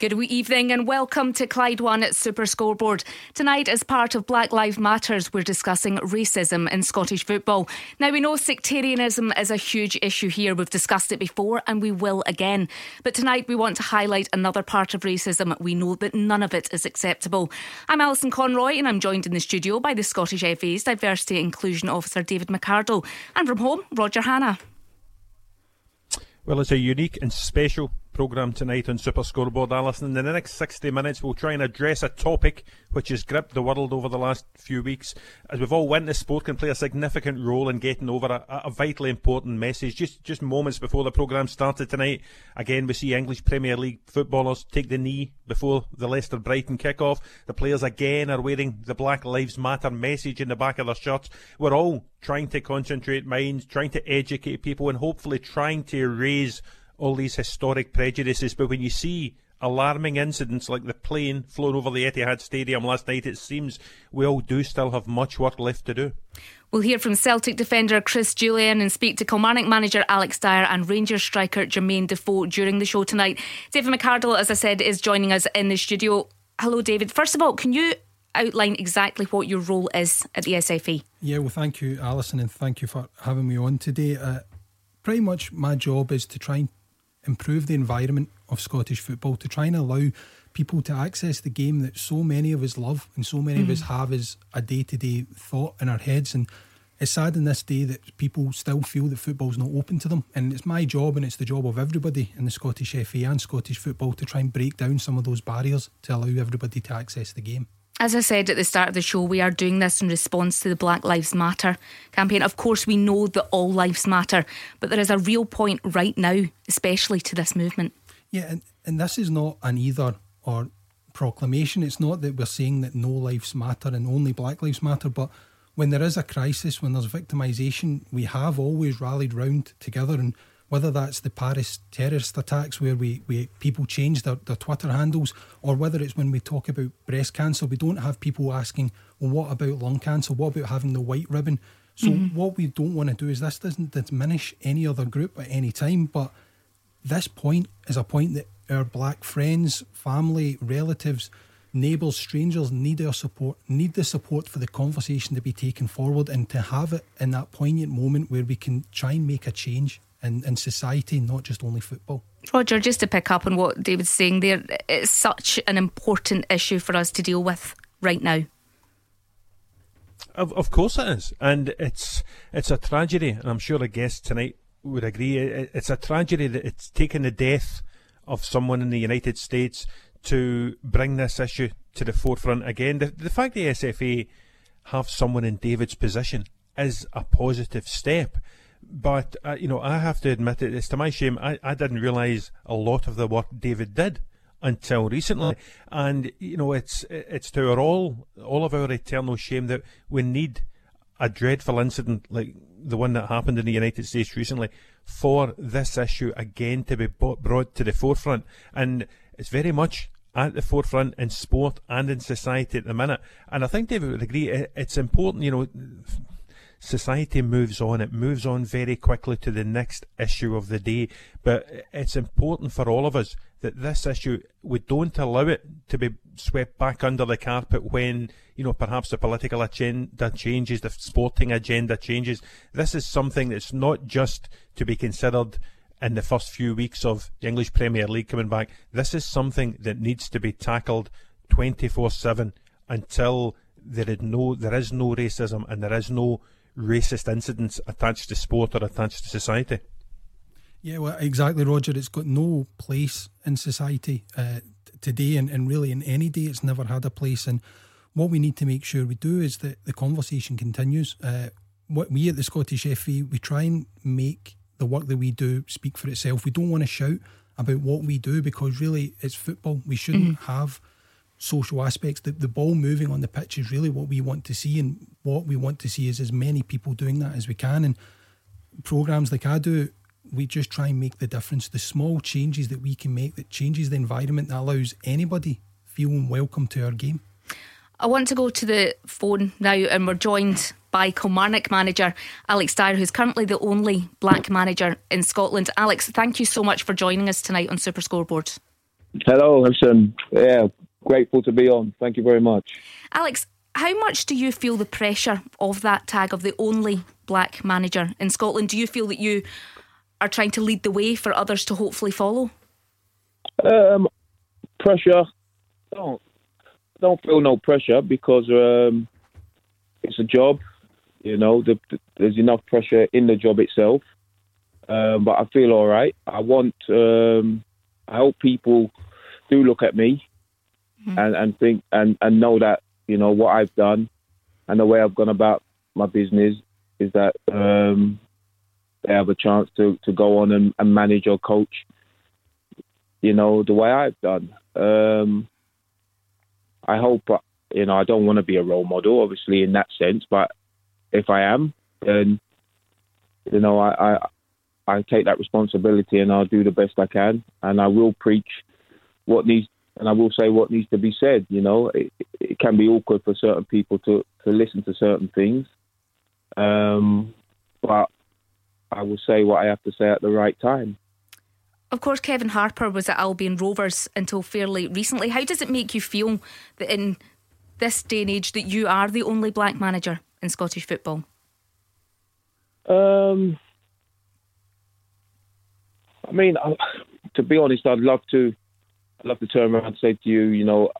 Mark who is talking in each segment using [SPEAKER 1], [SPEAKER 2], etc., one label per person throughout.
[SPEAKER 1] Good evening and welcome to Clyde One at Super Scoreboard. Tonight, as part of Black Lives Matters, we're discussing racism in Scottish football. Now, we know sectarianism is a huge issue here. We've discussed it before and we will again. But tonight, we want to highlight another part of racism. We know that none of it is acceptable. I'm Alison Conroy and I'm joined in the studio by the Scottish FA's Diversity and Inclusion Officer, David McArdle. And from home, Roger Hannah.
[SPEAKER 2] Well, it's a unique and special programme tonight on Super Scoreboard, Alison. In the next 60 minutes, we'll try and address a topic which has gripped the world over the last few weeks. As we've all witnessed, sport can play a significant role in getting over a, a vitally important message. Just, just moments before the programme started tonight, again, we see English Premier League footballers take the knee before the Leicester Brighton kick-off. The players again are wearing the Black Lives Matter message in the back of their shirts. We're all trying to concentrate minds, trying to educate people, and hopefully trying to erase all these historic prejudices. But when you see alarming incidents like the plane flown over the Etihad Stadium last night, it seems we all do still have much work left to do.
[SPEAKER 1] We'll hear from Celtic defender Chris Jullien and speak to Kilmarnock manager Alex Dyer and Rangers striker Jermain Defoe during the show tonight. David McArdle, as I said, is joining us in the studio. Hello, David. First of all, can you outline exactly what your role is at the SFA?
[SPEAKER 3] Yeah, well, thank you, Alison, and thank you for having me on today. Uh, pretty much my job is to try and improve the environment of Scottish football, to try and allow people to access the game that so many of us love and so many mm. of us mm. have as a day to day thought in our heads. And it's sad in this day that people still feel that football's not open to them. And it's my job and it's the job of everybody in the Scottish FA and Scottish football to try and break down some of those barriers to allow everybody to access the game.
[SPEAKER 1] As I said at the start of the show, we are doing this in response to the Black Lives Matter campaign. Of course, we know that all lives matter, but there is a real point right now, especially to this movement.
[SPEAKER 3] Yeah, and, and this is not an either or proclamation. It's not that we're saying that no lives matter and only Black Lives Matter, but when there is a crisis, when there's victimisation, we have always rallied round together and whether that's the Paris terrorist attacks where we, we people change their, their Twitter handles, or whether it's when we talk about breast cancer, we don't have people asking, well, what about lung cancer? What about having the white ribbon? So mm-hmm. what we don't want to do is this doesn't diminish any other group at any time, but this point is a point that our black friends, family, relatives, neighbours, strangers need our support, need the support for the conversation to be taken forward and to have it in that poignant moment where we can try and make a change in, in society, not just only football.
[SPEAKER 1] Roger, just to pick up on what David's saying there, it's such an important issue for us to deal with right now.
[SPEAKER 2] Of, of course it is, and it's it's a tragedy, and I'm sure the guests tonight would agree. It's a tragedy that it's taken the death of someone in the United States to bring this issue to the forefront again. The, the fact the SFA have someone in David's position is a positive step. But, uh, you know, I have to admit it, it's to my shame, I, I didn't realise a lot of the work David did until recently. And, you know, it's it's to our all, all of our eternal shame that we need a dreadful incident like the one that happened in the United States recently for this issue again to be brought to the forefront. And it's very much at the forefront in sport and in society at the minute. And I think David would agree it's important, you know, society moves on. It moves on very quickly to the next issue of the day. But it's important for all of us that this issue, we don't allow it to be swept back under the carpet when, you know, perhaps the political agenda changes, the sporting agenda changes. This is something that's not just to be considered in the first few weeks of the English Premier League coming back. This is something that needs to be tackled 24 7 until there is no there is no racism and there is no racist incidents attached to sport or attached to society.
[SPEAKER 3] Yeah, well, exactly, Roger. It's got no place in society uh, today, and, and really in any day, it's never had a place. And what we need to make sure we do is that the conversation continues. Uh, what we at the Scottish FA we try and make the work that we do speak for itself. We don't want to shout about what we do because really it's football. We shouldn't mm-hmm. have social aspects. The, the ball moving on the pitch is really what we want to see, and what we want to see is as many people doing that as we can. And programs like I do we just try and make the difference. The small changes that we can make that changes the environment that allows anybody feeling welcome to our game.
[SPEAKER 1] I want to go to the phone now, and we're joined by Kilmarnock manager Alex Dyer, who's currently the only black manager in Scotland. Alex, thank you so much for joining us tonight on Super Scoreboard.
[SPEAKER 4] Hello, Hudson. Yeah, grateful to be on. Thank you very much.
[SPEAKER 1] Alex, how much do you feel the pressure of that tag of the only black manager in Scotland? Do you feel that you are trying to lead the way for others to hopefully follow?
[SPEAKER 4] Um, pressure. Don't don't feel no pressure because um, it's a job. You know, the, the, there's enough pressure in the job itself. Um, but I feel all right. I want. Um, I hope people do look at me mm-hmm. and, and think and, and know that you know what I've done and the way I've gone about my business is that um, they have a chance to, to go on and, and, manage or coach, you know, the way I've done. Um, I hope, you know, I don't want to be a role model, obviously, in that sense, but if I am, then, you know, I, I, I take that responsibility and I'll do the best I can and I will preach what needs and I will say what needs to be said. You know, it, it can be awkward for certain people to, to listen to certain things, um, but I will say what I have to say at the right time.
[SPEAKER 1] Of course, Kevin Harper was at Albion Rovers until fairly recently. How does it make you feel that in this day and age that you are the only black manager in Scottish football?
[SPEAKER 4] Um, I mean, I, to be honest, I'd love to, I'd love to turn around and say to you, you know,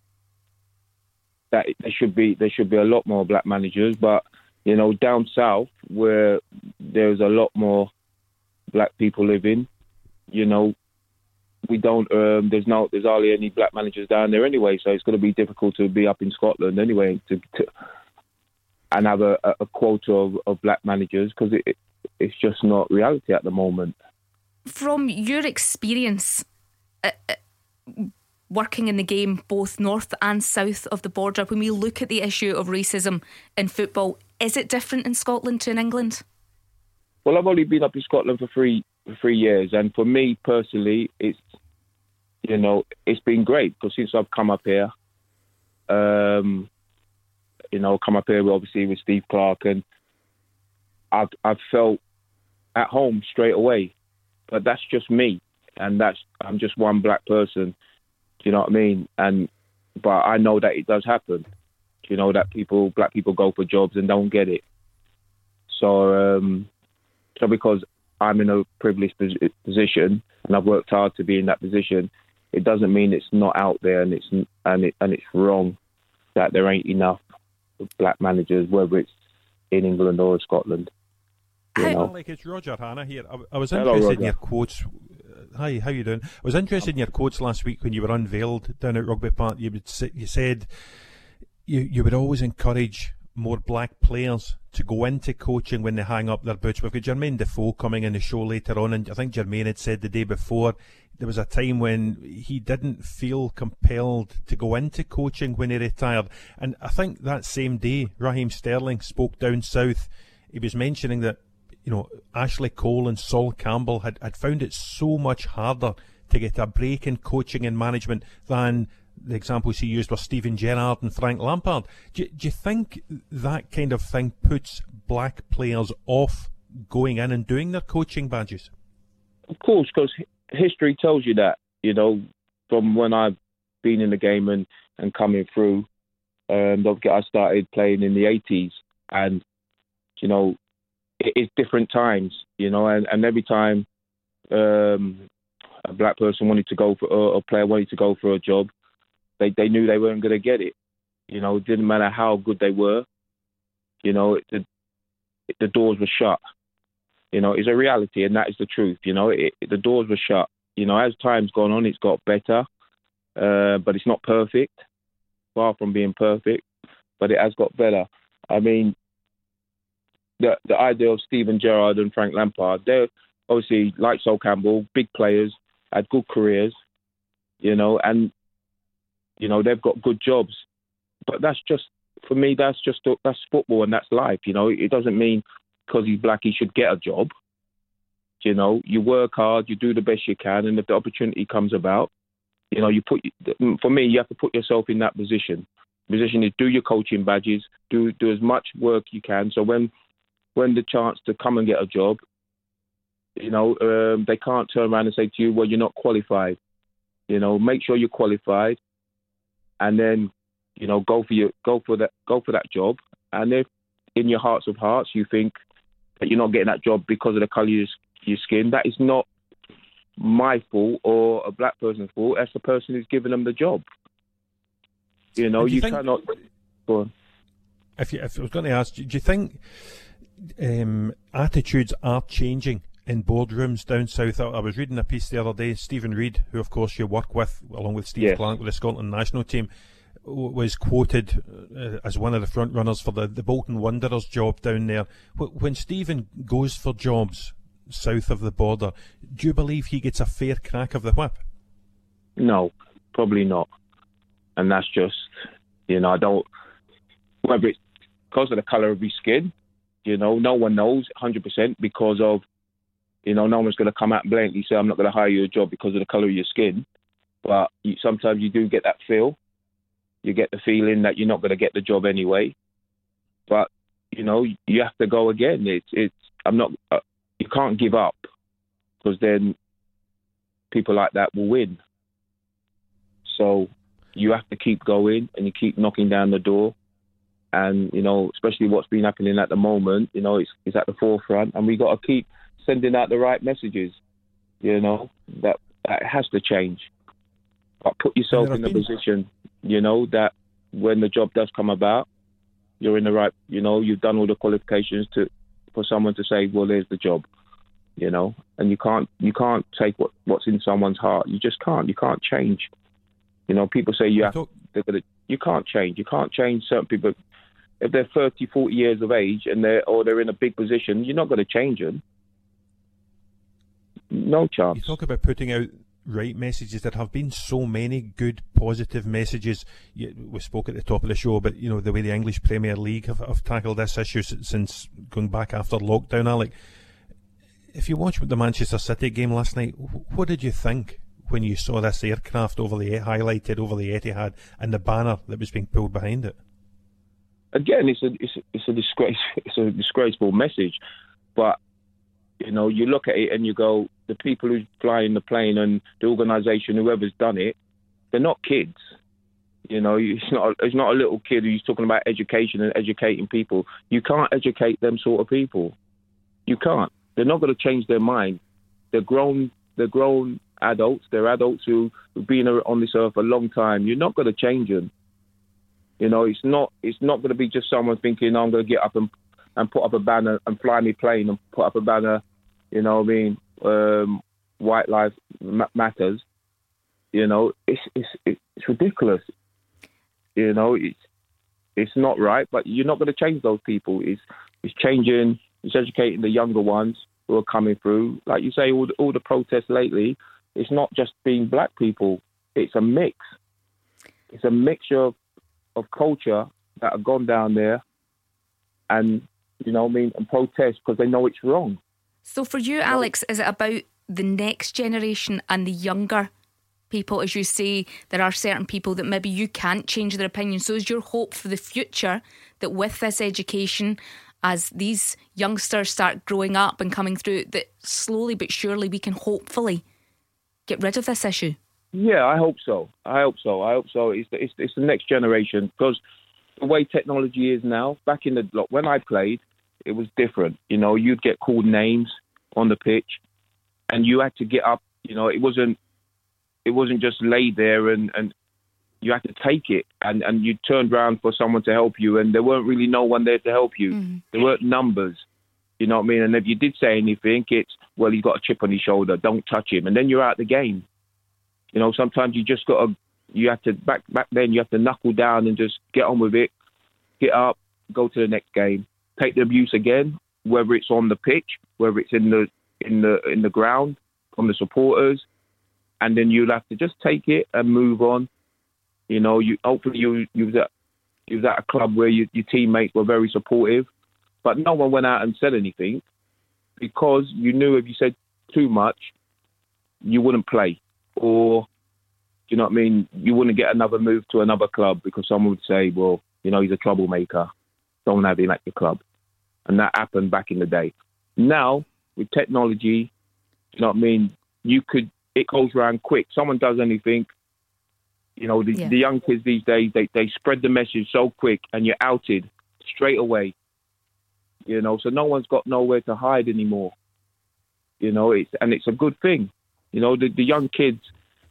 [SPEAKER 4] that there should be there should be a lot more black managers, but you know, down south where there's a lot more black people living, you know, we don't. Um, there's no. There's hardly any black managers down there anyway, so it's going to be difficult to be up in Scotland anyway to, to and have a, a quota of, of black managers because it, it, it's just not reality at the moment.
[SPEAKER 1] From your experience. Working in the game both north and south of the border, when we look at the issue of racism in football, is it different in Scotland to in England?
[SPEAKER 4] Well, I've only been up in Scotland for three for three years, and for me personally, it's you know it's been great because since I've come up here, um, you know, come up here obviously with Steve Clarke, and I've I've felt at home straight away. But that's just me, and that's I'm just one black person. Do you know what I mean? And but I know that it does happen. You know that people, black people, go for jobs and don't get it. So, um, so because I'm in a privileged position and I've worked hard to be in that position, it doesn't mean it's not out there and it's and it and it's wrong that there ain't enough black managers, whether it's in England or Scotland.
[SPEAKER 2] You know? Like it's Roger Hannah here. I, I was interested Hello, in your quotes. Hi, how you doing? I was interested in your quotes last week when you were unveiled down at Rugby Park. You would you said you you would always encourage more black players to go into coaching when they hang up their boots. We've got Jermain Defoe coming in the show later on, and I think Jermain had said the day before there was a time when he didn't feel compelled to go into coaching when he retired. And I think that same day, Raheem Sterling spoke down south. He was mentioning that, you know, Ashley Cole and Sol Campbell had, had found it so much harder to get a break in coaching and management than the examples he used were Steven Gerrard and Frank Lampard. Do, do you think that kind of thing puts black players off going in and doing their coaching badges?
[SPEAKER 4] Of course, because history tells you that. You know, from when I've been in the game and, and coming through, um, don't I started playing in the 80s, and you know, it, it's different times. You know, and, and every time um, a black person wanted to go for or a player wanted to go for a job, they they knew they weren't going to get it. You know, it didn't matter how good they were. You know, the the doors were shut. You know, it's a reality, and that is the truth. You know, it, the doors were shut. You know, as time's gone on, it's got better, uh, but it's not perfect. Far from being perfect, but it has got better. I mean, the the idea of Steven Gerrard and Frank Lampard, they're obviously like Sol Campbell, big players, had good careers, you know, and you know, they've got good jobs, but that's just for me. That's just that's football and that's life. You know, it doesn't mean because he's black he should get a job. You know, you work hard, you do the best you can, and if the opportunity comes about, you know, you put. For me, you have to put yourself in that position. Position is do your coaching badges, do do as much work you can. So when when the chance to come and get a job, you know, um, they can't turn around and say to you, "Well, you're not qualified." You know, make sure you're qualified, and then, you know, go for your go for that go for that job. And if in your hearts of hearts you think that you're not getting that job because of the colour of your, your skin, that is not my fault or a black person's fault. That's the person who's giving them the job. You know, you, you think, cannot. Go on.
[SPEAKER 2] If, you, if I was going to ask, do you think um, attitudes are changing in boardrooms down south. I, was reading a piece the other day. Steven Reid, who of course you work with, along with Steve yes. Clarke with the Scotland national team, was quoted uh, as one of the front runners for the, the Bolton Wanderers job down there. When Steven goes for jobs south of the border, do you believe he gets a fair crack of the whip?
[SPEAKER 4] No, probably not. And that's just, you know, I don't, whether it's because of the colour of his skin, you know, no one knows 100% because of, you know, no one's going to come out and blatantly say, I'm not going to hire you a job because of the colour of your skin. But you, sometimes you do get that feel you get the feeling that you're not going to get the job anyway. But you know, you have to go again. It's it's. I'm not. Uh, you can't give up because then people like that will win. So you have to keep going and you keep knocking down the door. And you know, especially what's been happening at the moment, you know, it's, it's at the forefront, and we got to keep sending out the right messages. You know that that has to change. But put yourself in a position you know, that when the job does come about, you're in the right, you know, you've done all the qualifications to for someone to say, well, there's the job, you know, and you can't you can't take what what's in someone's heart. You just can't. You can't change. You know, people say you have, they're gonna, you can't change. You can't change certain people. If they're 30, 40 years of age and they're or they're in a big position, you're not going to change them. No chance.
[SPEAKER 2] You talk about putting out right messages. There have been so many good, positive messages. We spoke at the top of the show about you know the way the English Premier League have, have tackled this issue since going back after lockdown. Alex, if you watched the Manchester City game last night, what did you think when you saw this aircraft over the highlighted over the Etihad and the banner that was being pulled behind it?
[SPEAKER 4] Again, it's a it's a, it's a disgrace. It's a disgraceful message, but you know, you look at it and you go, the people who fly in the plane and the organisation, whoever's done it, they're not kids. You know, it's not it's not a little kid who's talking about education and educating people. You can't educate them sort of people. You can't. They're not going to change their mind. They're grown. They're grown adults. They're adults who have been on this earth a long time. You're not going to change them. You know, it's not. It's not going to be just someone thinking, "I'm going to get up and and put up a banner and fly me plane and put up a banner you know I mean? Um, white lives matters. You know, it's it's it's ridiculous. You know, it's it's not right, but you're not going to change those people. It's it's changing. It's educating the younger ones who are coming through. Like you say, all the, all the protests lately. It's not just being black people. It's a mix. It's a mixture of, of culture that have gone down there, and you know what I mean, and protest because they know it's wrong.
[SPEAKER 1] So for you, Alex, is it about the next generation and the younger people? As you say, there are certain people that maybe you can't change their opinion. So is your hope for the future that with this education, as these youngsters start growing up and coming through, that slowly but surely we can hopefully get rid of this issue?
[SPEAKER 4] Yeah, I hope so. I hope so. I hope so. It's the, it's, it's the next generation because the way technology is now, back in the lot when I played, it was different. You know, you'd get called names on the pitch, and you had to get up. You know, it wasn't it wasn't just laid there and and you had to take it and and you turned around for someone to help you and there weren't really no one there to help you mm. there weren't numbers you know what i mean and if you did say anything it's well he's got a chip on his shoulder don't touch him. And then you're out the game. You know sometimes you just got to you have to back back then you have to knuckle down and just get on with it get up go to the next game. Take the abuse again, whether it's on the pitch, whether it's in the in the in the ground from the supporters, and then you'll have to just take it and move on. You know, you hopefully you you was at you was at a club where you, your teammates were very supportive, but no one went out and said anything because you knew if you said too much, you wouldn't play, or do you know what I mean? You wouldn't get another move to another club because someone would say, well, you know, he's a troublemaker. Don't have him at your club. And that happened back in the day. Now, with technology, do you know what I mean? You could, it goes around quick. Someone does anything, you know, the, yeah. the young kids these days, they, they spread the message so quick and you're outed straight away. You know, so no one's got nowhere to hide anymore. You know, it's, and it's a good thing. You know, the, the young kids,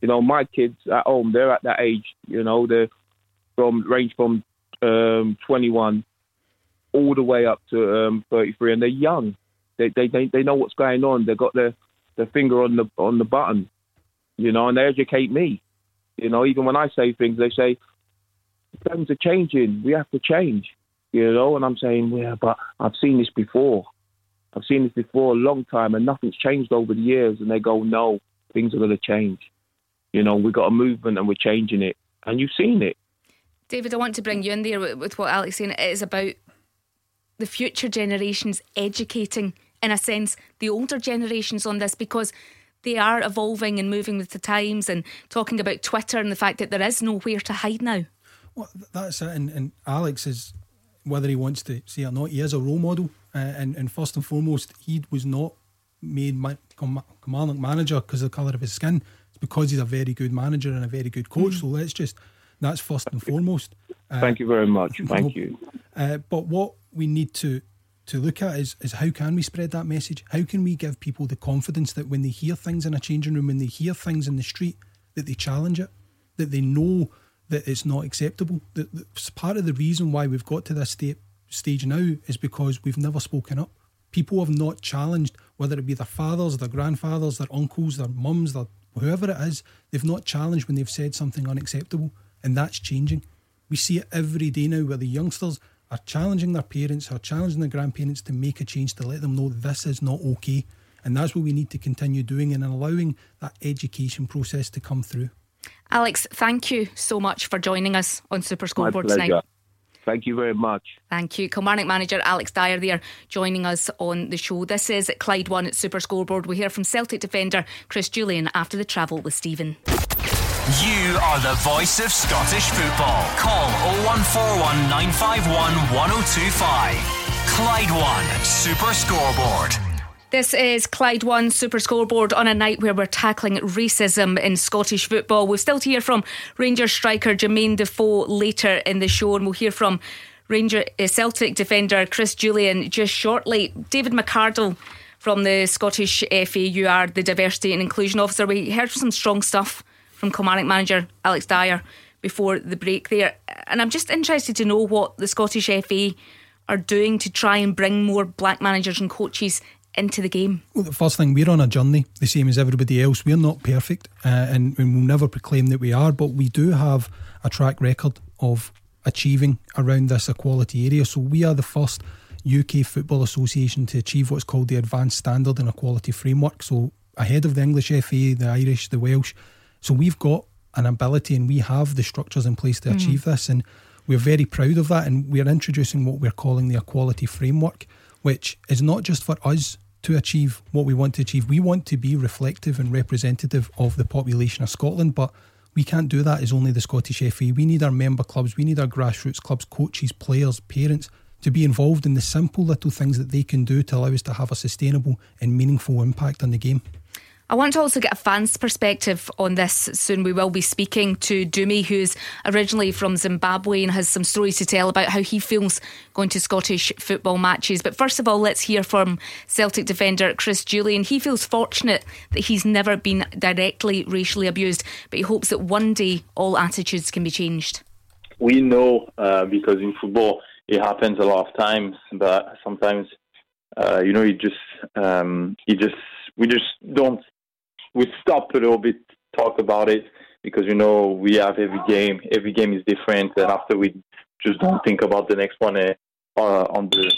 [SPEAKER 4] you know, my kids at home, they're at that age, you know, they're from range from um, 21 all the way up to um, 33, and they're young. They, they they they know what's going on. They've got their their finger on the on the button, you know, and they educate me. You know, even when I say things, they say things are changing. We have to change. You know, and I'm saying, yeah, but I've seen this before. I've seen this before a long time, and nothing's changed over the years. And they go, no, things are going to change. You know, we've got a movement and we're changing it, and you've seen it.
[SPEAKER 1] David, I want to bring you in there with, with what Alex is saying. It is about the future generations educating, in a sense, the older generations on this because they are evolving and moving with the times and talking about Twitter and the fact that there is nowhere to hide now.
[SPEAKER 3] Well, that's it. And, and Alex is, whether he wants to say or not, he is a role model. Uh, and, and first and foremost, he was not made my, Kilmarnock manager because of the colour of his skin. It's because he's a very good manager and a very good coach. Mm. So let's just that's first and foremost.
[SPEAKER 4] Uh, Thank you very much. Thank you.
[SPEAKER 3] Uh, but what we need to to look at is is how can we spread that message? How can we give people the confidence that when they hear things in a changing room, when they hear things in the street, that they challenge it, that they know that it's not acceptable. That, that part of the reason why we've got to this state, stage now is because we've never spoken up. People have not challenged, whether it be their fathers, their grandfathers, their uncles, their mums, their whoever it is, they've not challenged when they've said something unacceptable and that's changing. We see it every day now where the youngsters are challenging their parents, are challenging their grandparents to make a change to let them know this is not okay. And that's what we need to continue doing and allowing that education process to come through.
[SPEAKER 1] Alex, thank you so much for joining us on Super Scoreboard tonight.
[SPEAKER 4] Thank you very much.
[SPEAKER 1] Thank you. Kilmarnock manager Alex Dyer there joining us on the show. This is Clyde 1 at Super Scoreboard. We hear from Celtic defender Chris Jullien after the travel with Stephen.
[SPEAKER 5] You are the voice of Scottish football. Call 0141 951 1025. Clyde One Super Scoreboard.
[SPEAKER 1] This is Clyde One Super Scoreboard on a night where we're tackling racism in Scottish football. We'll still hear from Rangers striker Jermain Defoe later in the show, and we'll hear from Ranger uh, Celtic defender Chris Jullien just shortly. David McArdle from the Scottish FA, you are the diversity and inclusion officer. We heard some strong stuff from Kilmarnock manager Alex Dyer before the break there. And I'm just interested to know what the Scottish FA are doing to try and bring more black managers and coaches into the game?
[SPEAKER 3] Well, the first thing, we're on a journey, the same as everybody else. We're not perfect, uh, and, and, we'll never proclaim that we are, but we do have a track record of achieving around this equality area. So we are the first UK Football Association to achieve what's called the Advanced Standard and Equality Framework. So ahead of the English FA, the Irish, the Welsh, so we've got an ability and we have the structures in place to mm. achieve this. And we're very proud of that. And we're introducing what we're calling the equality framework, which is not just for us to achieve what we want to achieve. We want to be reflective and representative of the population of Scotland, but we can't do that as only the Scottish FA. We need our member clubs, we need our grassroots clubs, coaches, players, parents to be involved in the simple little things that they can do to allow us to have a sustainable and meaningful impact on the game.
[SPEAKER 1] I want to also get a fan's perspective on this soon. We will be speaking to Dumi, who's originally from Zimbabwe and has some stories to tell about how he feels going to Scottish football matches. But first of all, let's hear from Celtic defender Chris Jullien. He feels fortunate that he's never been directly racially abused, but he hopes that one day all attitudes can be changed.
[SPEAKER 6] We know uh, because in football it happens a lot of times, but sometimes, uh, you know, you just, um, you just, we just don't we stop a little bit, talk about it because you know we have every game. Every game is different, and after we just don't think about the next one uh, uh, on the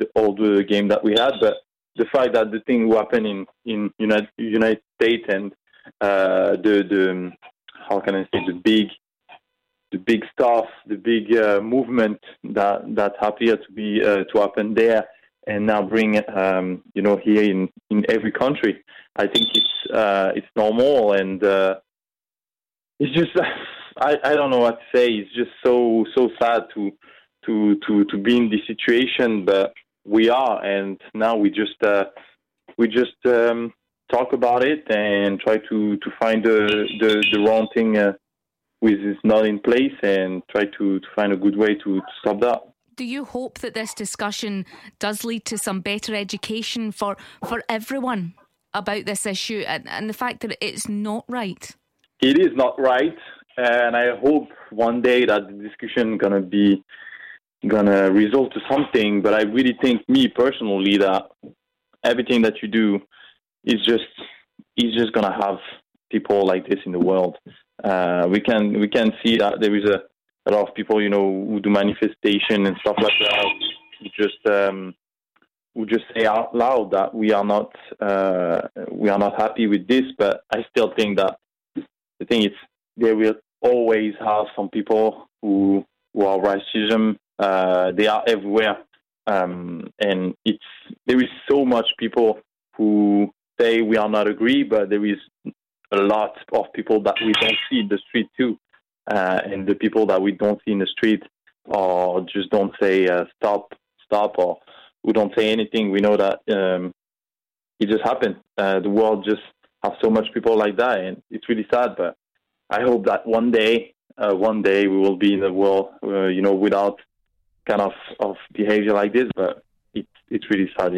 [SPEAKER 6] the old uh, game that we had. But the fact that the thing happened in in United United States and uh, the the how can I say the big the big stuff, the big uh, movement that that appeared to be uh, to happen there, and now bring um, you know here in, in every country. I think it's uh, it's normal and uh, it's just I, I don't know what to say. It's just so so sad to to to to be in this situation, but we are, and now we just uh, we just um, talk about it and try to to find the the, the wrong thing uh, with is not in place and try to to find a good way to, to stop that
[SPEAKER 1] do you hope that this discussion does lead to some better education for for everyone about this issue and, and the fact that it's not right?
[SPEAKER 6] It is not right, and I hope one day that the discussion gonna be gonna result to something. But I really think, me personally, that everything that you do is just is just gonna have people like this in the world. Uh, we can we can see that there is a a lot of people, you know, who do manifestation and stuff like that, who just um, who just say out loud that we are not uh, we are not happy with this. But I still think that the thing is there will always have some people who who are racism. Uh, they are everywhere, um, and it's there is so much people who say we are not agree, but there is a lot of people that we don't see in the street too uh, and the people that we don't see in the street or just don't say uh, stop, stop, or who don't say anything. We know that um, it just happened. Uh, the world just has so much people like that, and it's really sad. But I hope that one day, uh, one day, we will be in a world, uh, you know, without kind of of behavior like this. But it's it's really sad.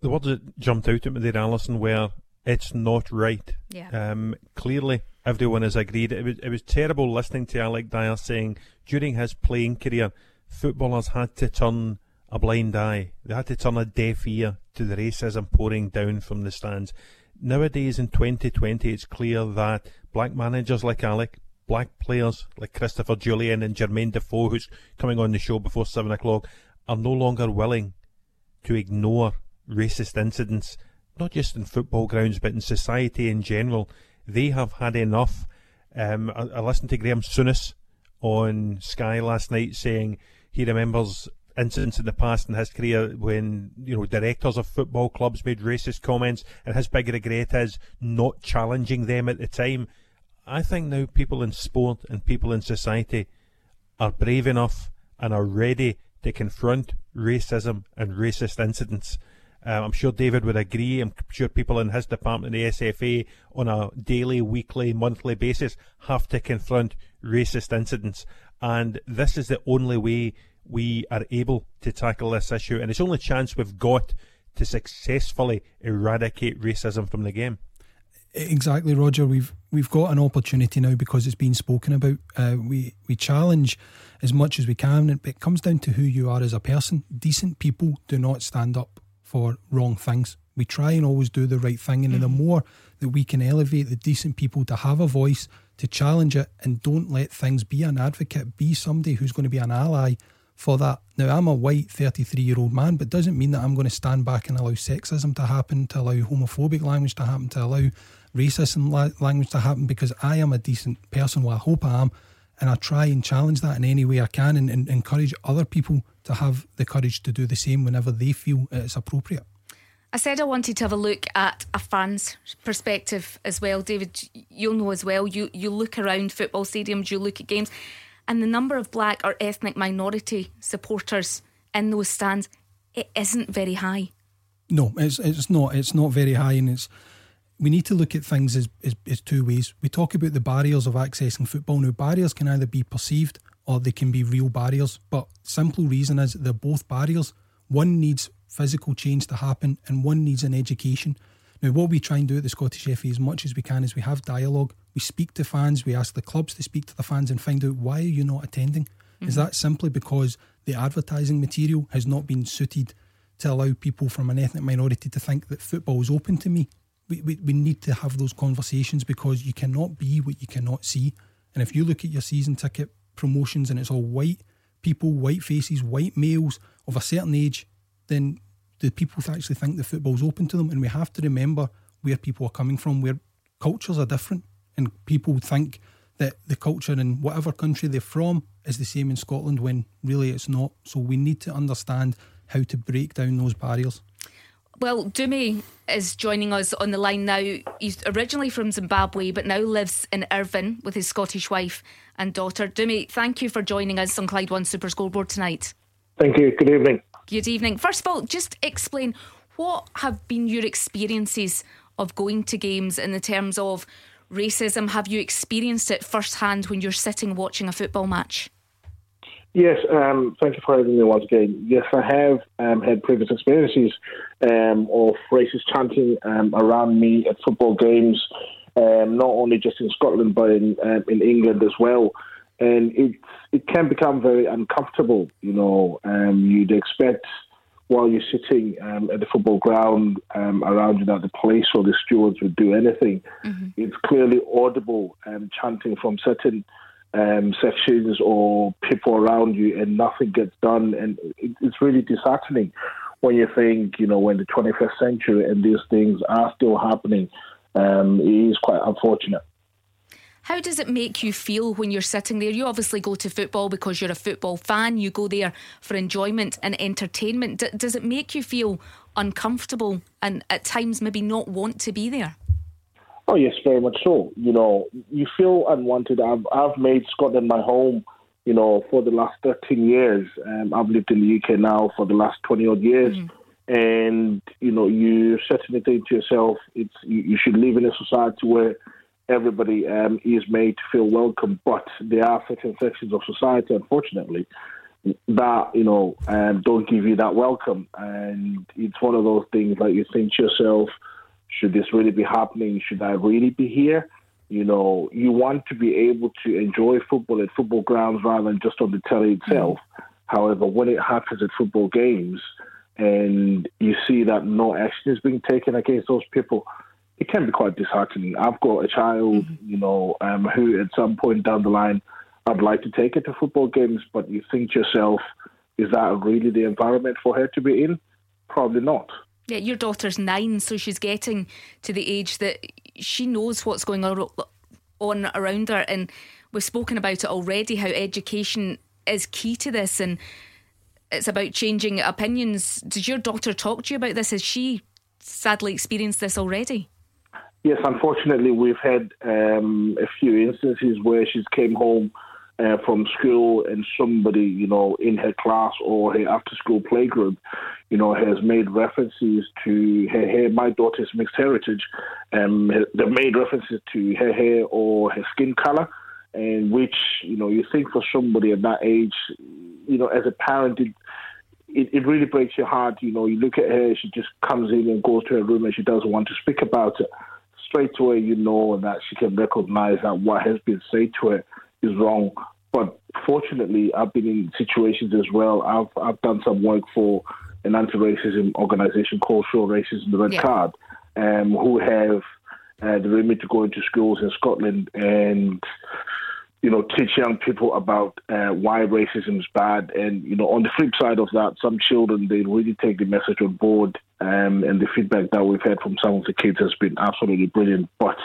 [SPEAKER 2] The words that jumped out at me there, Alison, were it's not right.
[SPEAKER 1] Yeah.
[SPEAKER 2] Um, clearly, everyone has agreed. It was, it was terrible listening to Alex Dyer saying during his playing career, footballers had to turn a blind eye. They had to turn a deaf ear to the racism pouring down from the stands. Nowadays, in 2020, it's clear that black managers like Alex, black players like Christopher Jullien and Jermain Defoe, who's coming on the show before 7 o'clock, are no longer willing to ignore racist incidents not just in football grounds, but in society in general. They have had enough. Um, I, I, listened to Graeme Souness on Sky last night saying he remembers incidents in the past in his career when you know directors of football clubs made racist comments, and his big regret is not challenging them at the time. I think now people in sport and people in society are brave enough and are ready to confront racism and racist incidents. Um, I'm sure David would agree. I'm sure people in his department, the SFA, on a daily, weekly, monthly basis, have to confront racist incidents. And this is the only way we are able to tackle this issue. And it's only chance we've got to successfully eradicate racism from the game.
[SPEAKER 3] Exactly, Roger. We've we've got an opportunity now because it's been spoken about. Uh, we we challenge as much as we can. but It comes down to who you are as a person. Decent people do not stand up for wrong things. We try and always do the right thing, and mm-hmm. the more that we can elevate the decent people to have a voice, to challenge it, and don't let things be an advocate, be somebody who's going to be an ally for that. Now, I'm a white 33 year old man, but doesn't mean that I'm going to stand back and allow sexism to happen, to allow homophobic language to happen, to allow racism la- language to happen, because I am a decent person. Well, I hope I am. And I try and challenge that in any way I can and, and encourage other people to have the courage to do the same whenever they feel it's appropriate.
[SPEAKER 1] I said I wanted to have a look at a fan's perspective as well. David, you'll know as well. You you look around football stadiums, you look at games, and the number of black or ethnic minority supporters in those stands it isn't very high.
[SPEAKER 3] No, it's it's not. It's not very high, and it's we need to look at things as, as, as two ways. We talk about the barriers of accessing football. Now, barriers can either be perceived or they can be real barriers. But simple reason is they're both barriers. One needs physical change to happen, and one needs an education. Now, what we try and do at the Scottish FA as much as we can is we have dialogue. We speak to fans. We ask the clubs to speak to the fans and find out why are you not attending. Mm-hmm. Is that simply because the advertising material has not been suited to allow people from an ethnic minority to think that football is open to me? We, we, we need to have those conversations because you cannot be what you cannot see. And if you look at your season ticket promotions and it's all white people, white faces, white males of a certain age, then the people actually think the football's open to them. And we have to remember where people are coming from, where cultures are different, and people think that the culture in whatever country they're from is the same in Scotland when really it's not. So we need to understand how to break down those barriers.
[SPEAKER 1] Well, Dumi is joining us on the line now. He's originally from Zimbabwe, but now lives in Irvine with his Scottish wife and daughter. Dumi, thank you for joining us on Clyde One Super Scoreboard tonight.
[SPEAKER 7] Thank you. Good evening.
[SPEAKER 1] Good evening. First of all, just explain what have been your experiences of going to games in the terms of racism? Have you experienced it firsthand when you're sitting watching a football match?
[SPEAKER 7] Yes, um, thank you for having me once again. Yes, I have um, had previous experiences um, of racist chanting um, around me at football games, um, not only just in Scotland but in um, in England as well. And it it can become very uncomfortable. You know, you'd expect while you're sitting at the football ground around you that the police or the stewards would do anything. Mm-hmm. It's clearly audible chanting from certain um, sections or people around you and nothing gets done. And it, it's really disheartening when you think, you know, when the 21st century and these things are still happening. Um, it is quite unfortunate.
[SPEAKER 1] How does it make you feel when you're sitting there? You obviously go to football because you're a football fan. You go there for enjoyment and entertainment. D- does it make you feel uncomfortable and at times maybe not want to be there?
[SPEAKER 7] Oh yes, very much so. You know, you feel unwanted. I've I've made Scotland my home. You know, for the last thirteen years, um, I've lived in the UK now for the last twenty odd years, mm. and you know, you certainly think to yourself, it's you, you should live in a society where everybody um, is made to feel welcome. But there are certain sections of society, unfortunately, that you know um, don't give you that welcome, and it's one of those things like you think to yourself should this really be happening? Should I really be here? You know, you want to be able to enjoy football at football grounds rather than just on the telly itself. Mm. However, when it happens at football games and you see that no action is being taken against those people, it can be quite disheartening. I've got a child, mm-hmm. you know, um, who at some point down the line, I'd like to take her to football games, but you think to yourself, is that really the environment for her to be in? Probably not.
[SPEAKER 1] Yeah, your daughter's nine, so she's getting to the age that she knows what's going on around her. And we've spoken about it already how education is key to this and it's about changing opinions. Did your daughter talk to you about this? Has she sadly experienced this already?
[SPEAKER 7] Yes, unfortunately, we've had um, a few instances where she's came home uh, from school and somebody, you know, in her class or her after school playgroup, you know, has made references to her hair. My daughter's mixed heritage. Um, they've made references to her hair or her skin color, and which, you know, you think for somebody at that age, you know, as a parent, it, it, it, really breaks your heart. You know, you look at her, she just comes in and goes to her room and she doesn't want to speak about it. Straight away, you know that she can recognize that what has been said to her is wrong. But fortunately, I've been in situations as well. I've I've done some work for an anti-racism organisation called Show Racism the Red yeah. Card, um, who have uh, the remit to go into schools in Scotland and you know teach young people about uh, why racism is bad. And you know, on the flip side of that, some children they really take the message on board, um, and the feedback that we've had from some of the kids has been absolutely brilliant. But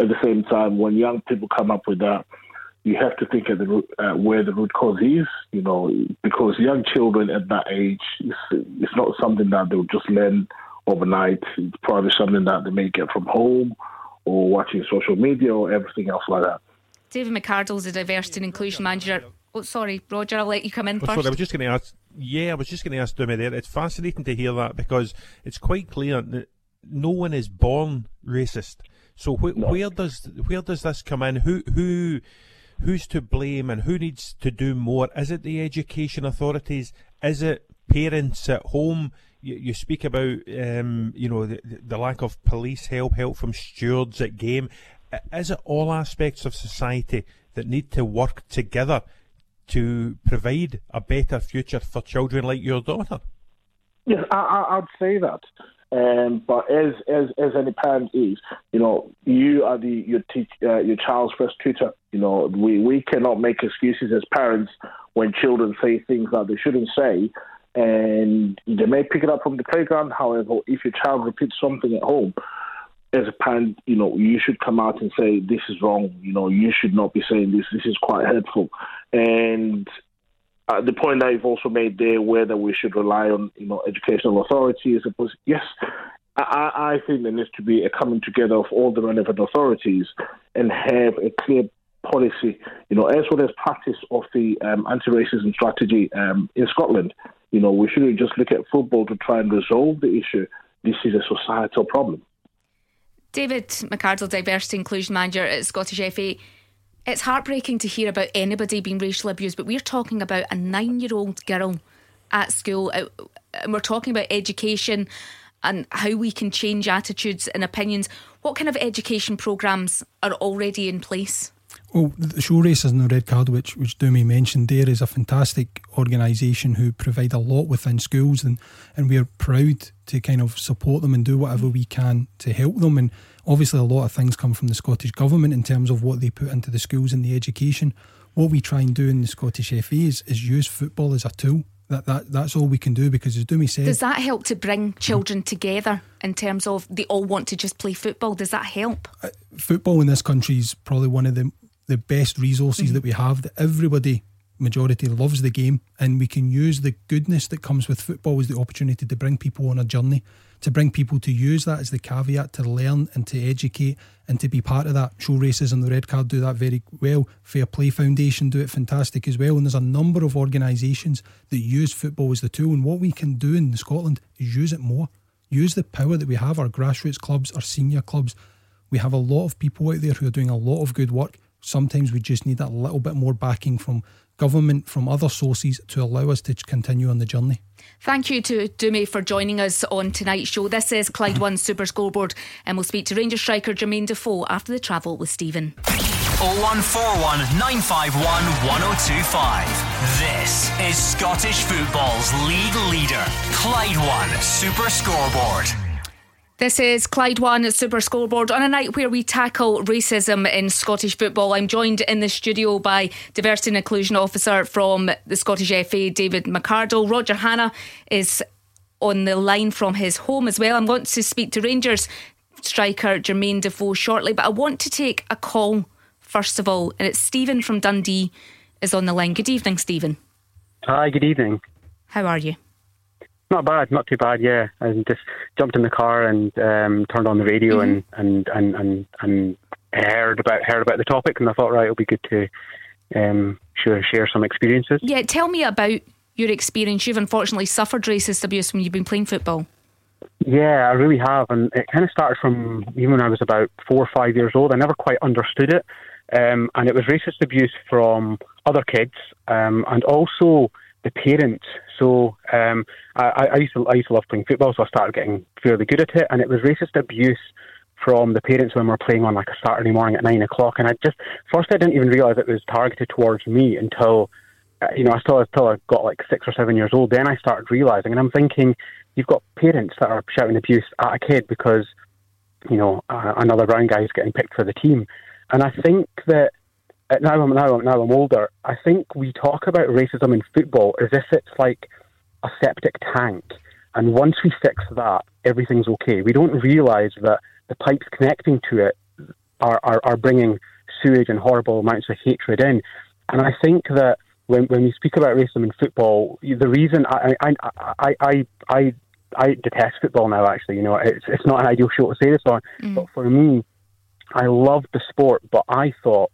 [SPEAKER 7] at the same time, when young people come up with that you have to think of the root, uh, where the root cause is, you know, because young children at that age, it's, it's not something that they'll just learn overnight. It's probably something that they may get from home or watching social media or everything else like that.
[SPEAKER 1] David McArdle is a diversity and inclusion manager. Oh, sorry, Roger, I'll let you come in oh, first.
[SPEAKER 2] Sorry, I was just going to ask. Yeah, I was just going to ask Dumi there. It's fascinating to hear that because it's quite clear that no one is born racist. So wh- no. where does where does this come in? Who who who's to blame and who needs to do more? Is it the education authorities? Is it parents at home? You, you speak about, um, you know, the, the lack of police help, help from stewards at game. Is it all aspects of society that need to work together to provide a better future for children like your daughter?
[SPEAKER 7] Yes, I, would say that. Um, but as as as any parent is, you know, you are the your teach uh, your child's first tutor. You know, we we cannot make excuses as parents when children say things that they shouldn't say, and they may pick it up from the playground. However, if your child repeats something at home, as a parent, you know, you should come out and say this is wrong. You know, you should not be saying this. This is quite hurtful. And the point that you've also made there, whether we should rely on you know educational authorities, yes, I, I think there needs to be a coming together of all the relevant authorities and have a clear policy, you know, as well as practice of the um, anti-racism strategy um, in Scotland. You know, we shouldn't just look at football to try and resolve the issue. This is a societal problem.
[SPEAKER 1] David McArdle, Diversity Inclusion Manager at Scottish FA. It's heartbreaking to hear about anybody being racially abused, but we're talking about a nine year old girl at school, uh, and we're talking about education and how we can change attitudes and opinions. What kind of education programmes are already in place?
[SPEAKER 3] Well, the show Racism the red card, which which Dumi mentioned there, is a fantastic organisation who provide a lot within schools, and and we are proud to kind of support them and do whatever we can to help them. And obviously, a lot of things come from the Scottish government in terms of what they put into the schools and the education. What we try and do in the Scottish FA is, is use football as a tool that, that that's all we can do because as Dumi said
[SPEAKER 1] Does that help to bring children together in terms of they all want to just play football? Does that help?
[SPEAKER 3] Uh, football in this country is probably one of the the best resources mm-hmm. that we have that everybody majority loves the game and we can use the goodness that comes with football as the opportunity to bring people on a journey to bring people to use that as the caveat to learn and to educate and to be part of that. Show Racism the red card do that very well. Fair Play Foundation do it fantastic as well. And there's a number of organisations that use football as the tool. And what we can do in Scotland is use it more. Use the power that we have, our grassroots clubs, our senior clubs. We have a lot of people out there who are doing a lot of good work. Sometimes we just need a little bit more backing from government, from other sources to allow us to continue on the journey.
[SPEAKER 1] Thank you to Dumi for joining us on tonight's show. This is Clyde One Super Scoreboard, and we'll speak to Rangers striker Jermain Defoe after the travel with Steven.
[SPEAKER 5] 0141 951 1025. This is Scottish football's league leader, Clyde One Super Scoreboard.
[SPEAKER 1] This is Clyde One Super Scoreboard on a night where we tackle racism in Scottish football. I'm joined in the studio by Diversity and Inclusion Officer from the Scottish FA, David McArdle. Roger Hannah is on the line from his home as well. I'm going to speak to Rangers striker Jermain Defoe shortly, but I want to take a call first of all, and it's Stephen from Dundee is on the line. Good evening, Stephen.
[SPEAKER 8] Hi, good evening.
[SPEAKER 1] How are you?
[SPEAKER 8] Not bad, not too bad. Yeah, And just jumped in the car and um, turned on the radio mm-hmm. and, and, and, and and heard about heard about the topic, and I thought, right, it'll be good to um, share share some experiences.
[SPEAKER 1] Yeah, tell me about your experience. You've unfortunately suffered racist abuse when you've been playing football.
[SPEAKER 8] Yeah, I really have, and it kind of started from even when I was about four or five years old. I never quite understood it, um, and it was racist abuse from other kids, um, and also the parents. So um, I, I, used to I used to love playing football, so I started getting fairly good at it. And it was racist abuse from the parents when we were playing on like a Saturday morning at nine o'clock. And I just first I didn't even realise it was targeted towards me until uh, you know I still until I got like six or seven years old. Then I started realising, and I'm thinking, you've got parents that are shouting abuse at a kid because you know uh, another brown guy is getting picked for the team. And I think that now I'm now, I'm now I'm older. I think we talk about racism in football as if it's like a septic tank, and once we fix that, everything's okay. We don't realise that the pipes connecting to it are, are, are bringing sewage and horrible amounts of hatred in. And I think that when when we speak about racism in football, the reason I I I I, I, I detest football now. Actually, you know, it's it's not an ideal show to say this on, mm. but for me, I love the sport, but I thought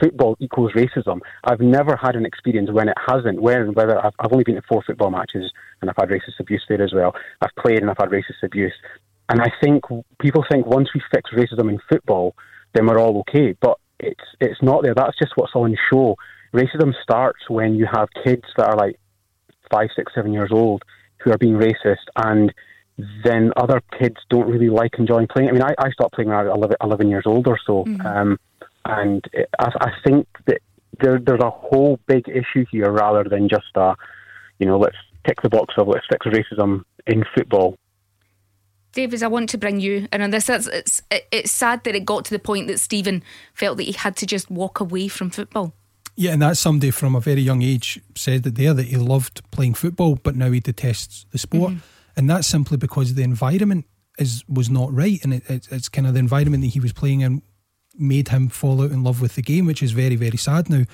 [SPEAKER 8] football equals racism. I've never had an experience when it hasn't. When whether I've, I've only been to four football matches and I've had racist abuse there as well. I've played and I've had racist abuse, and I think people think once we fix racism in football, then we're all okay. But it's it's not there. That's just what's on show. Racism starts when you have kids that are like five, six, seven years old who are being racist and then other kids don't really like enjoying playing. I mean, I, I stopped playing when I was 11, years old or so. Mm-hmm. Um, and I, I think that there, there's a whole big issue here rather than just a, you know, let's tick the box of let's fix racism in football.
[SPEAKER 1] David, I want to bring you in on this. It's, it's, it's sad that it got to the point that Stephen felt that he had to just walk away from football.
[SPEAKER 3] Yeah, and that's somebody from a very young age said that there that he loved playing football, but now he detests the sport, mm-hmm. and that's simply because the environment is was not right, and it, it, it's kind of the environment that he was playing in made him fall out in love with the game, which is very, very sad now.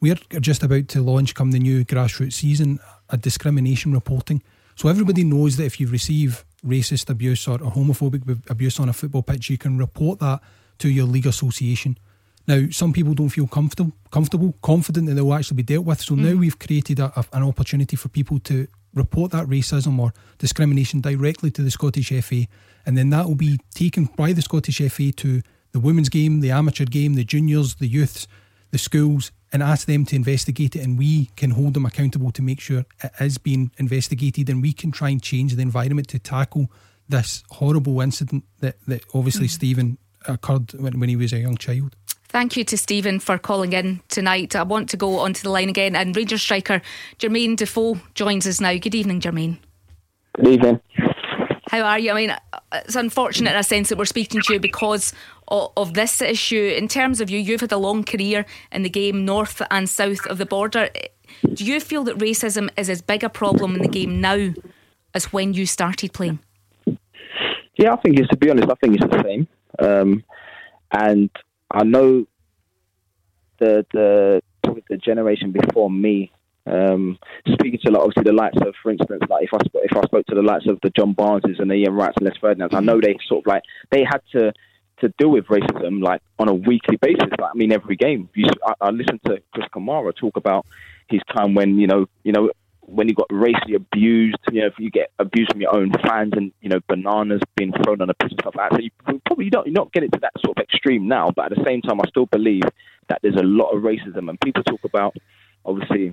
[SPEAKER 3] we're just about to launch, come the new grassroots season, a discrimination reporting. So everybody knows that if you receive racist abuse or, homophobic abuse on a football pitch, you can report that to your league association. Now, some people don't feel comfortable, comfortable, confident that they'll actually be dealt with. So mm. now we've created a, a, an opportunity for people to report that racism or discrimination directly to the Scottish FA, and then that will be taken by the Scottish FA to the women's game, the amateur game, the juniors, the youths, the schools, and ask them to investigate it. And we can hold them accountable to make sure it is being investigated, and we can try and change the environment to tackle this horrible incident that, that obviously mm. Stephen occurred when, when he was a young child.
[SPEAKER 1] Thank you to Stephen for calling in tonight. I want to go onto the line again, and Ranger striker Jermain Defoe joins us now. Good evening, Jermain.
[SPEAKER 9] Good evening.
[SPEAKER 1] How are you? I mean, it's unfortunate in a sense that we're speaking to you because of, of this issue. In terms of you, you've had a long career in the game north and south of the border. Do you feel that racism is as big a problem in the game now as when you started playing?
[SPEAKER 9] Yeah, I think it's to be honest, I think it's the same. Um, and I know the the the generation before me. Um, speaking to like, obviously the likes of, for instance, like if I sp- if I spoke to the likes of the John Barneses and the Ian Wrights and Les Ferdinands, I know they sort of like they had to to deal with racism like on a weekly basis. Like, I mean, every game. You, I, I listened to Chris Kamara talk about his time when you know you know when you got racially abused, you know, if you get abused from your own fans and, you know, bananas being thrown on a pitch and stuff like that. So you probably don't, you not get it to that sort of extreme now, but at the same time, I still believe that there's a lot of racism and people talk about, obviously,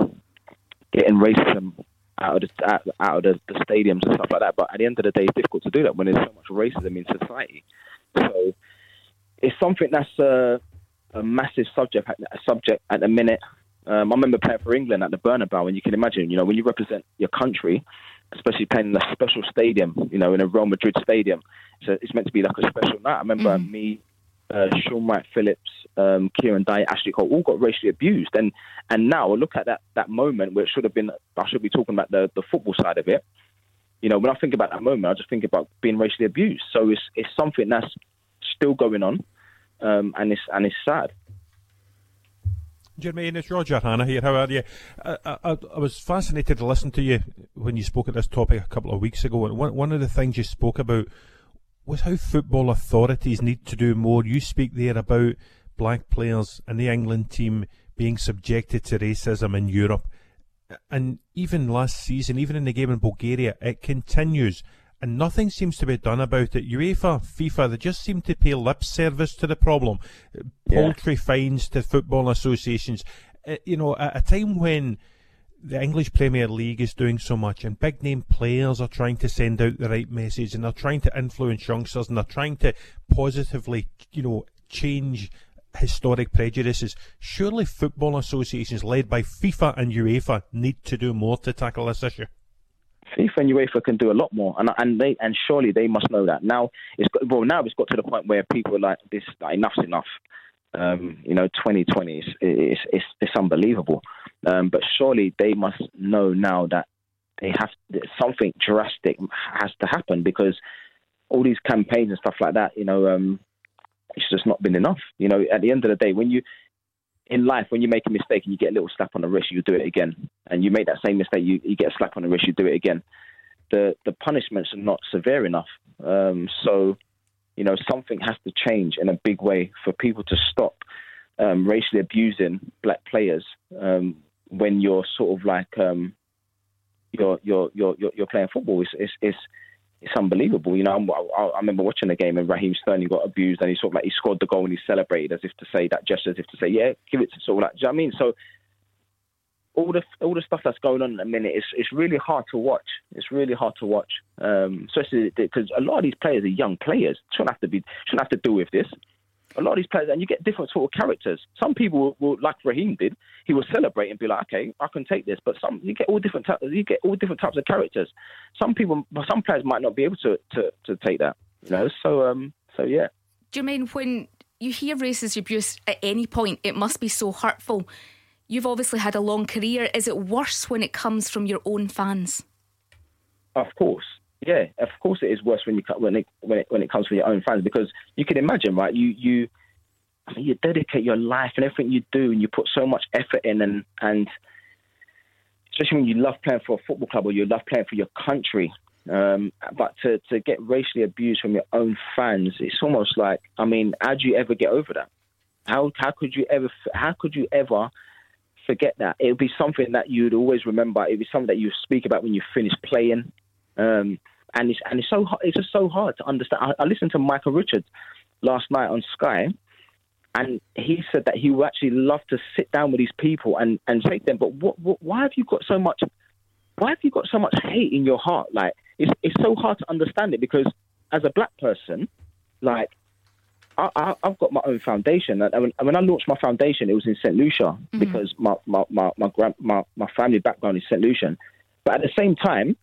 [SPEAKER 9] getting racism out of the, out, out of the, the stadiums and stuff like that. But at the end of the day, it's difficult to do that when there's so much racism in society. So it's something that's a, a massive subject, a subject at the minute. Um, I remember playing for England at the Bernabeu, and you can imagine, you know, when you represent your country, especially playing in a special stadium, you know, in a Real Madrid stadium, so it's meant to be like a special night. I remember mm. me, uh, Shaun Wright-Phillips, um, Kieran Dyer, Ashley Cole, all got racially abused, and and now I look at that that moment where it should have been. I should be talking about the the football side of it. You know, when I think about that moment, I just think about being racially abused. So it's it's something that's still going on, um, and it's and it's sad.
[SPEAKER 2] Jermain, it's Roger Hannah here. How are you? I, I, I, was fascinated to listen to you when you spoke at this topic a couple of weeks ago. And one, one of the things you spoke about was how football authorities need to do more. You speak there about black players and the England team being subjected to racism in Europe. And even last season, even in the game in Bulgaria, it continues and nothing seems to be done about it. UEFA, FIFA, they just seem to pay lip service to the problem. Poultry yeah. fines to football associations. Uh, you know, at a time when the English Premier League is doing so much and big name players are trying to send out the right message and they're trying to influence youngsters and they're trying to positively, you know, change historic prejudices. Surely football associations led by FIFA and UEFA need to do more to tackle this issue.
[SPEAKER 9] FIFA and UEFA can do a lot more, and and they and surely they must know that. Now it's got, well now it's got to the point where people are like this like, enough's enough. Um, you know, 2020 is it's, it's, it's unbelievable. Um, but surely they must know now that they have something drastic has to happen because all these campaigns and stuff like that, you know, um, it's just not been enough. You know, at the end of the day, when you in life, when you make a mistake and you get a little slap on the wrist, you do it again. And you make that same mistake, you, you get a slap on the wrist, you do it again. The the punishments are not severe enough. Um, so, you know, something has to change in a big way for people to stop um, racially abusing black players um, when you're sort of like um, you're, you're you're you're playing football. It's, it's, it's it's unbelievable. You know, I, I, remember watching the game and Raheem Sterling got abused, and he sort of like he scored the goal and he celebrated as if to say that gesture, as if to say, yeah, give it to sort of like. Do you know I mean? So all the all the stuff that's going on in a minute, it's it's really hard to watch. It's really hard to watch, um, especially because a lot of these players are young players. Shouldn't have to be shouldn't have to deal with this a lot of these players, and you get different sort of characters. Some people will, will, like Raheem did, he will celebrate and be like, okay, I can take this. But some, you get all different, types, you get all different types of characters. Some people, some players might not be able to to, to take that. You know, so um, so yeah.
[SPEAKER 1] Do you mean when you hear racist abuse at any point, it must be so hurtful. You've obviously had a long career. Is it worse when it comes from your own fans?
[SPEAKER 9] Of course, yeah, of course it is worse when you when it when it when it comes from your own fans because you can imagine, right? You you I mean, you dedicate your life and everything you do, and you put so much effort in, and and especially when you love playing for a football club or you love playing for your country. Um, but to, to get racially abused from your own fans, it's almost like, I mean, how do you ever get over that? How how could you ever how could you ever forget that? It would be something that you'd always remember. It would be something that you speak about when you finish playing. Um, and it's and it's so it's just so hard to understand. I, I listened to Micah Richards last night on Sky, and he said that he would actually love to sit down with these people and, and say to them, but what, what, why have you got so much? Why have you got so much hate in your heart? Like it's it's so hard to understand it because as a black person, like I, have got my own foundation, and when, when, I launched my foundation, it was in St. Lucia mm-hmm. because my my my my, grand, my my family background is St. Lucian. But at the same time,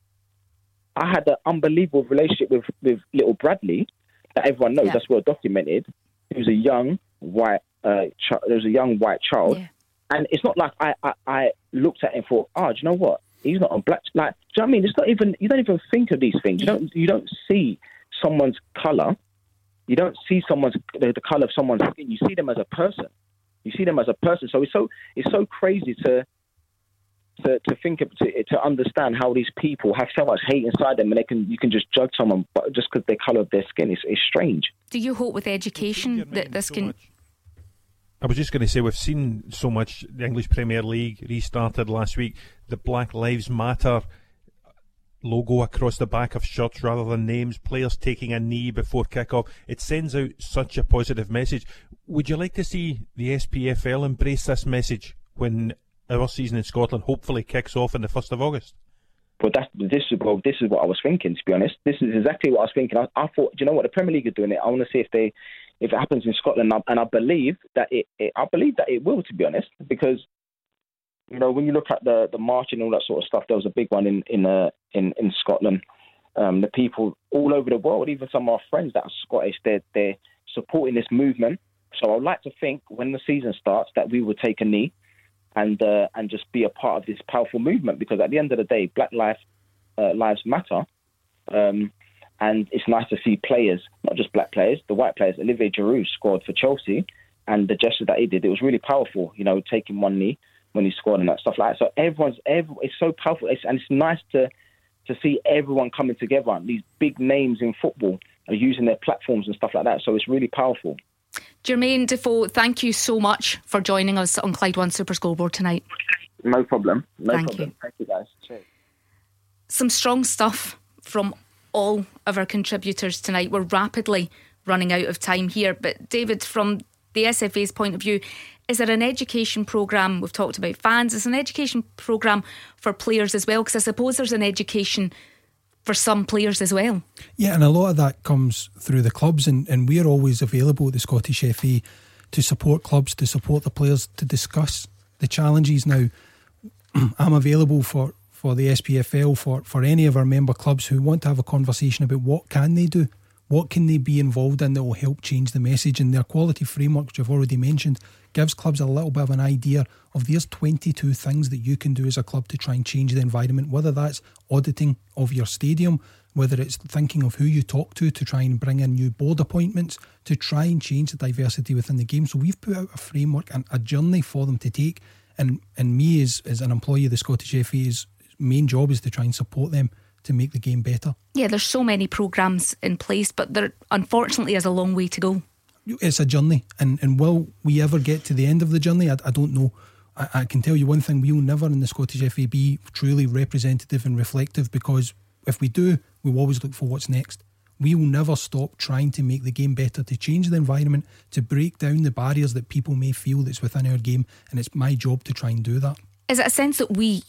[SPEAKER 9] I had an unbelievable relationship with with little Bradley that everyone knows. Yeah. That's well documented. He was a young white. Uh, ch- there was a young white child, yeah. and it's not like I, I I looked at him and thought, oh, do you know what? He's not on black. Like, do you know what I mean? It's not even. You don't even think of these things. You don't. You don't see someone's color you don't see someone's the, the color of someone's skin. You see them as a person. You see them as a person. So it's so it's so crazy to to, to think of, to, to understand how these people have so much hate inside them and they can you can just judge someone but just because the color of their skin is, is strange.
[SPEAKER 1] Do you hope with education that this so can?
[SPEAKER 2] Much. I was just going to say we've seen so much. The English Premier League restarted last week. The Black Lives Matter logo across the back of shirts rather than names, players taking a knee before kick-off. It sends out such a positive message. Would you like to see the SPFL embrace this message when our season in Scotland hopefully kicks off on the 1st of August?
[SPEAKER 9] But that's this is well, this is what I was thinking. To be honest, this is exactly what I was thinking. I, I thought, do you know what, the Premier League are doing it. I want to see if they, if it happens in Scotland, and I believe that it, it I believe that it will. To be honest, because you know, when you look at the the march and all that sort of stuff, there was a big one in in uh, in in Scotland. Um, the people all over the world, even some of our friends that are Scottish, they're they're supporting this movement. So I'd like to think when the season starts that we will take a knee and uh, and just be a part of this powerful movement because at the end of the day, Black life uh, lives matter. Um, and it's nice to see players, not just black players, the white players. Olivier Giroud scored for Chelsea, and the gesture that he did, it was really powerful. You know, taking one knee when he scored and that stuff like that. So everyone's every, it's so powerful, it's, and it's nice to to see everyone coming together. These big names in football are using their platforms and stuff like that. So it's really powerful.
[SPEAKER 1] Jermain Defoe, thank you so much for joining us on Clyde One Super Scoreboard tonight.
[SPEAKER 9] No problem. No
[SPEAKER 1] thank
[SPEAKER 9] problem.
[SPEAKER 1] You.
[SPEAKER 9] Thank you, guys. Cheers.
[SPEAKER 1] Some strong stuff from all of our contributors tonight. We're rapidly running out of time here, but David, from the SFA's point of view, is there an education programme? We've talked about fans. Is there an education programme for players as well? Because I suppose there's an education for some players as well.
[SPEAKER 3] Yeah, and a lot of that comes through the clubs, and, and we're always available at the Scottish FA to support clubs, to support the players, to discuss the challenges. Now, I'm available for, for the SPFL, for, for any of our member clubs who want to have a conversation about what can they do, what can they be involved in that will help change the message. And their equality framework, which I've already mentioned, gives clubs a little bit of an idea of there's 22 things that you can do as a club to try and change the environment, whether that's auditing of your stadium, whether it's thinking of who you talk to to try and bring in new board appointments, to try and change the diversity within the game. So we've put out a framework and a journey for them to take. And and me as, as an employee of the Scottish FA's main job is to try and support them to make the game better.
[SPEAKER 1] Yeah, there's so many programmes in place, but there unfortunately is a long way to go
[SPEAKER 3] it's a journey, and and will we ever get to the end of the journey? I, I don't know. I, I, can tell you one thing: we'll never in the Scottish FA be truly representative and reflective because if we do, we'll always look for what's next. We will never stop trying to make the game better, to change the environment, to break down the barriers that people may feel that's within our game, and it's my job to try and do that.
[SPEAKER 1] Is it a sense that we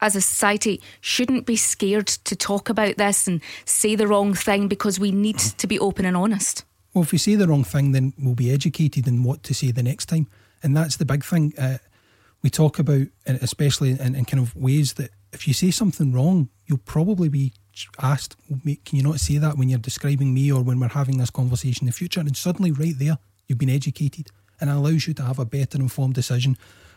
[SPEAKER 1] as a society shouldn't be scared to talk about this and say the wrong thing because we need to be open and honest?
[SPEAKER 3] Well, if we say the wrong thing, then we'll be educated in what to say the next time. And that's the big thing. Uh, we talk about, especially in, in, kind of ways that if you say something wrong, you'll probably be asked, can you not say that when you're describing me or when we're having this conversation in the future? And suddenly, right there, you've been educated and it allows you to have a better informed decision.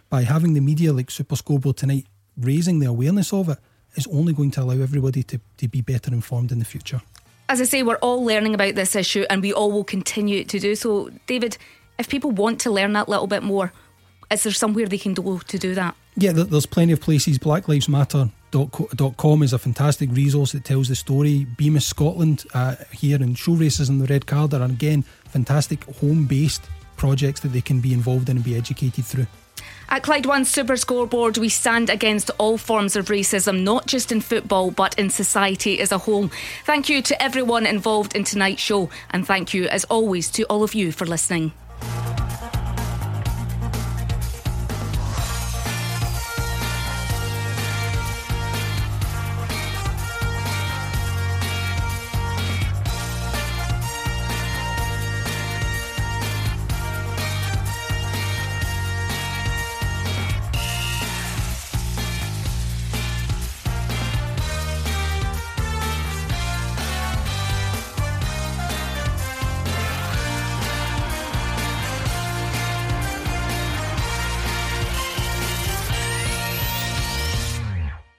[SPEAKER 3] By having the media like Super Scoreboard tonight raising the awareness of it, is only going to allow everybody to, to be better informed in the future
[SPEAKER 1] as I say, we're all learning about this issue and we all will continue to do so. David, if people want to learn that little bit more, is there somewhere they can go to do that?
[SPEAKER 3] Yeah, there's plenty of places. Black Lives Matter com is a fantastic resource that tells the story. Bemis Scotland uh, here and show Racism the red card are again fantastic home based projects that they can be involved in and be educated through.
[SPEAKER 1] At Clyde One Super Scoreboard, we stand against all forms of racism, not just in football, but in society as a whole. Thank you to everyone involved in tonight's show, and thank you, as always, to all of you for listening.